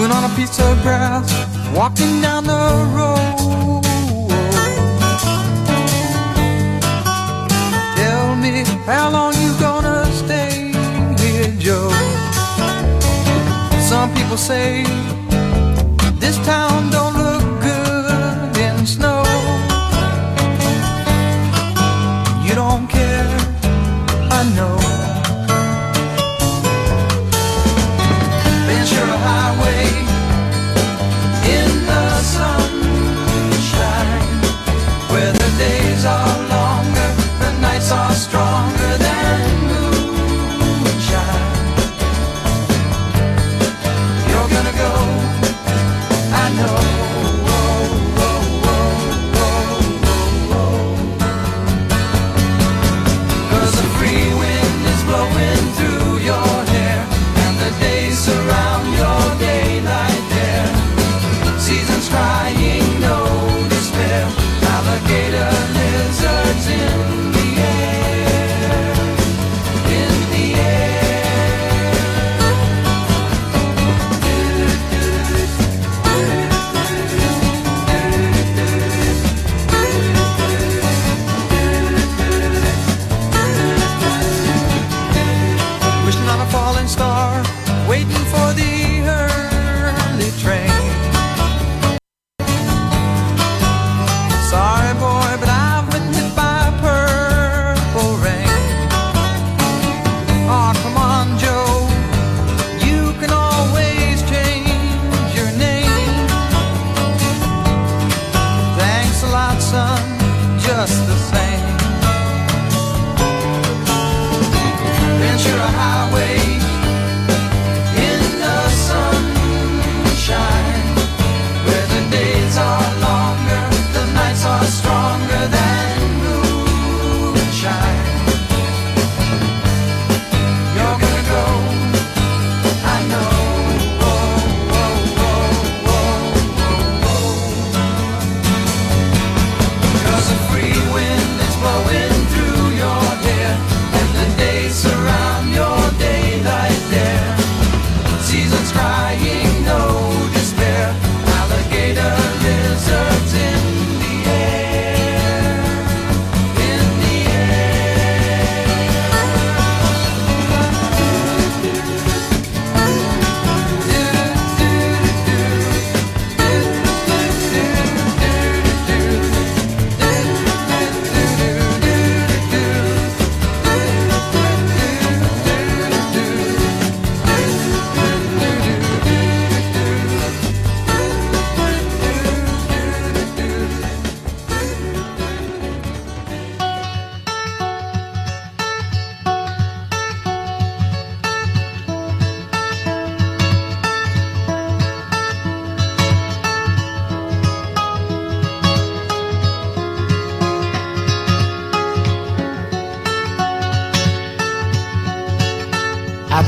Chewing on a piece of grass, walking down the road. Tell me how long you gonna stay here, Joe? Some people say this town don't look good in snow.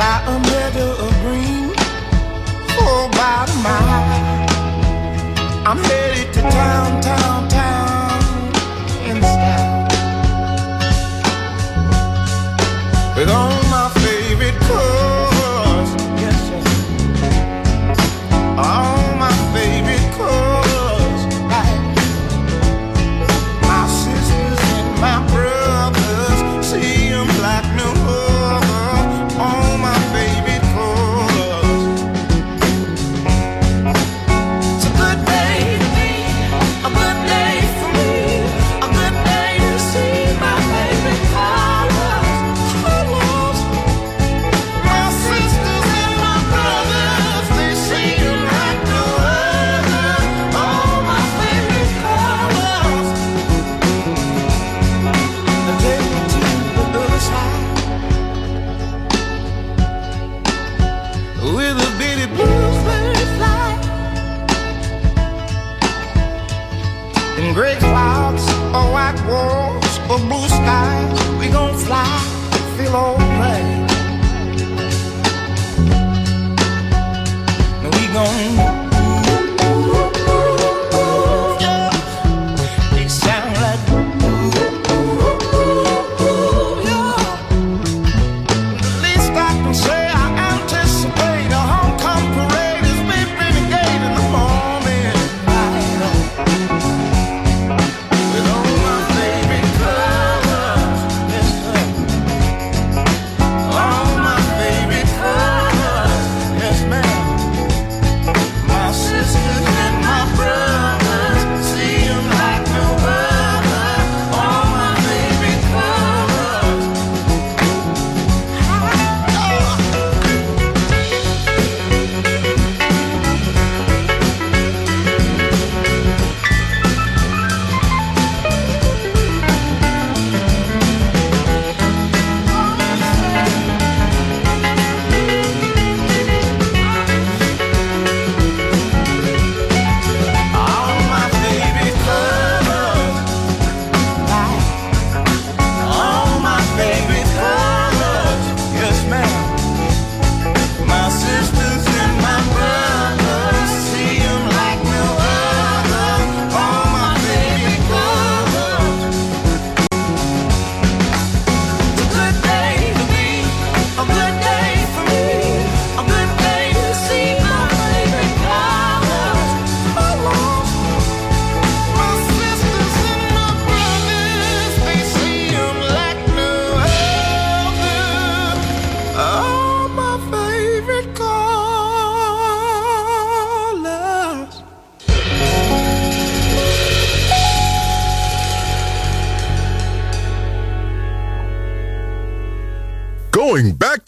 by a meadow of green a mile. I'm headed to town, town, town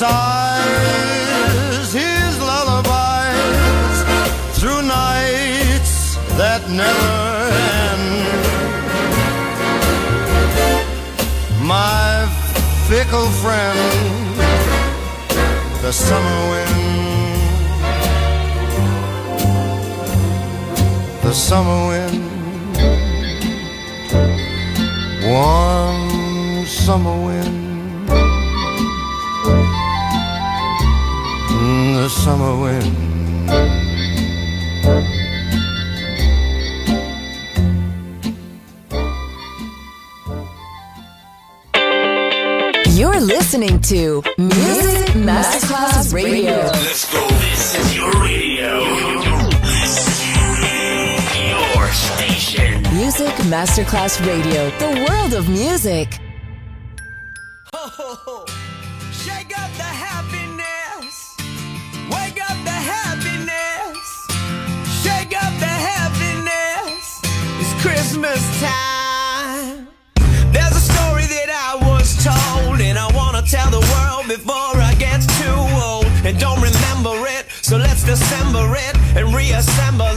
sighs, his lullabies, through nights that never end. My fickle friend, the summer wind, the summer wind, warm summer wind. summer wind. You're listening to Music Masterclass Radio. Let's go. This is your radio. Your station. Music Masterclass Radio, the world of music. Ho, ho, ho. Shake up that. reassemble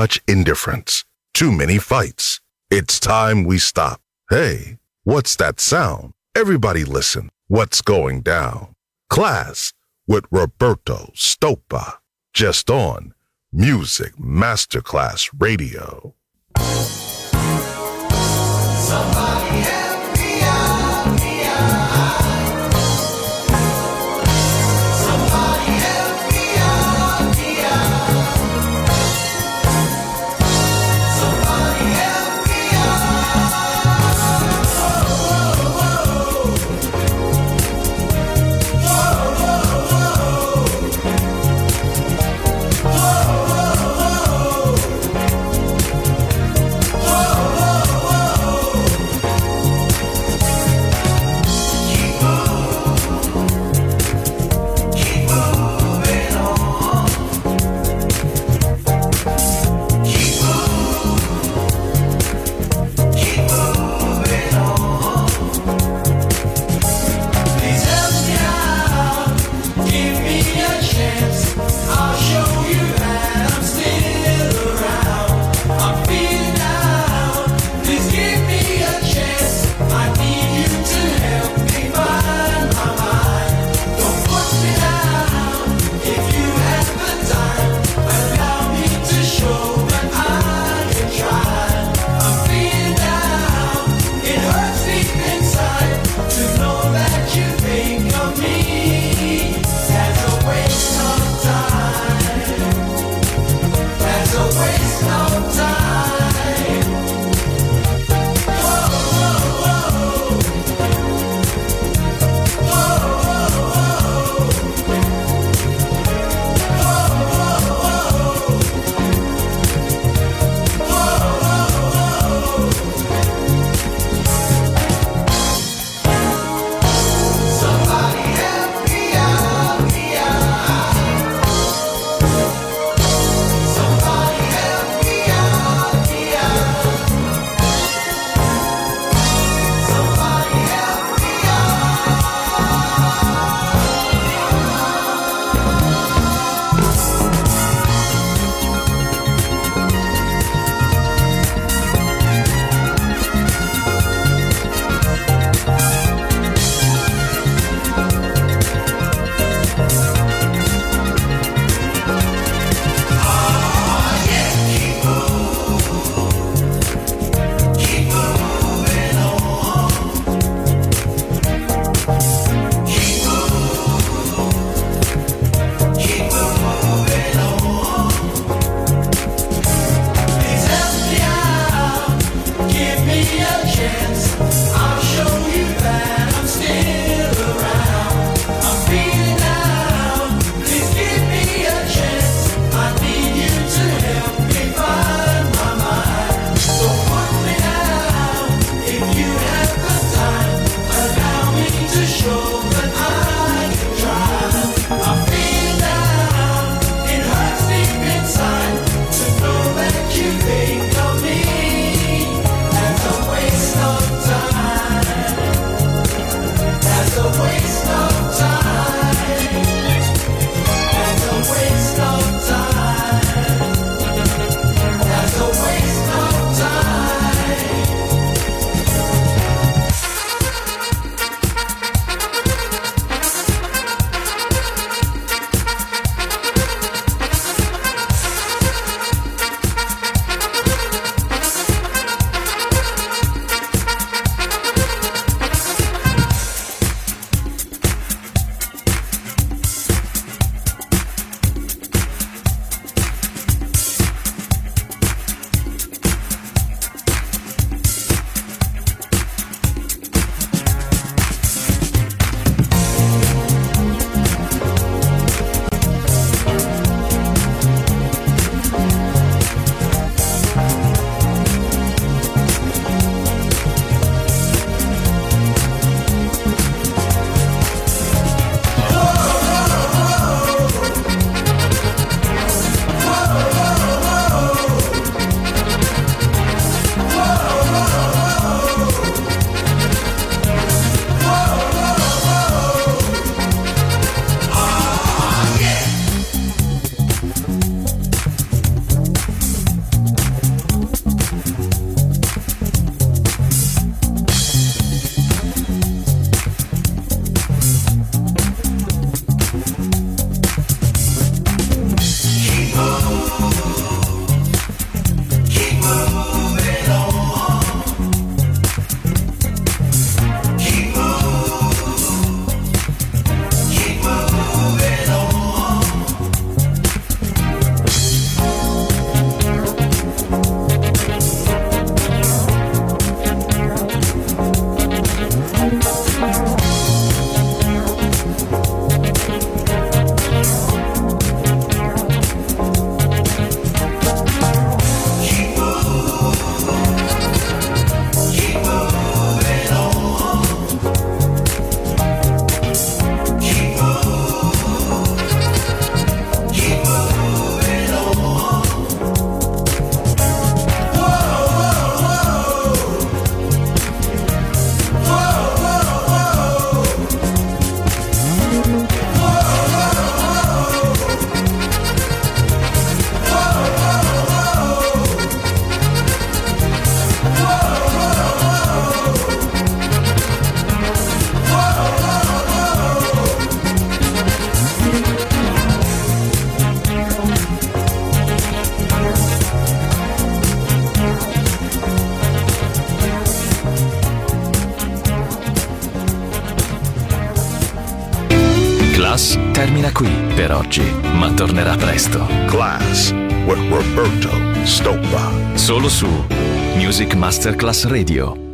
much indifference, too many fights. It's time we stop. Hey, what's that sound? Everybody listen. What's going down? Klass with Roberto Stoppa. Just on Music Masterclass Radio. With Roberto Stoppa. Solo su Music Masterclass Radio.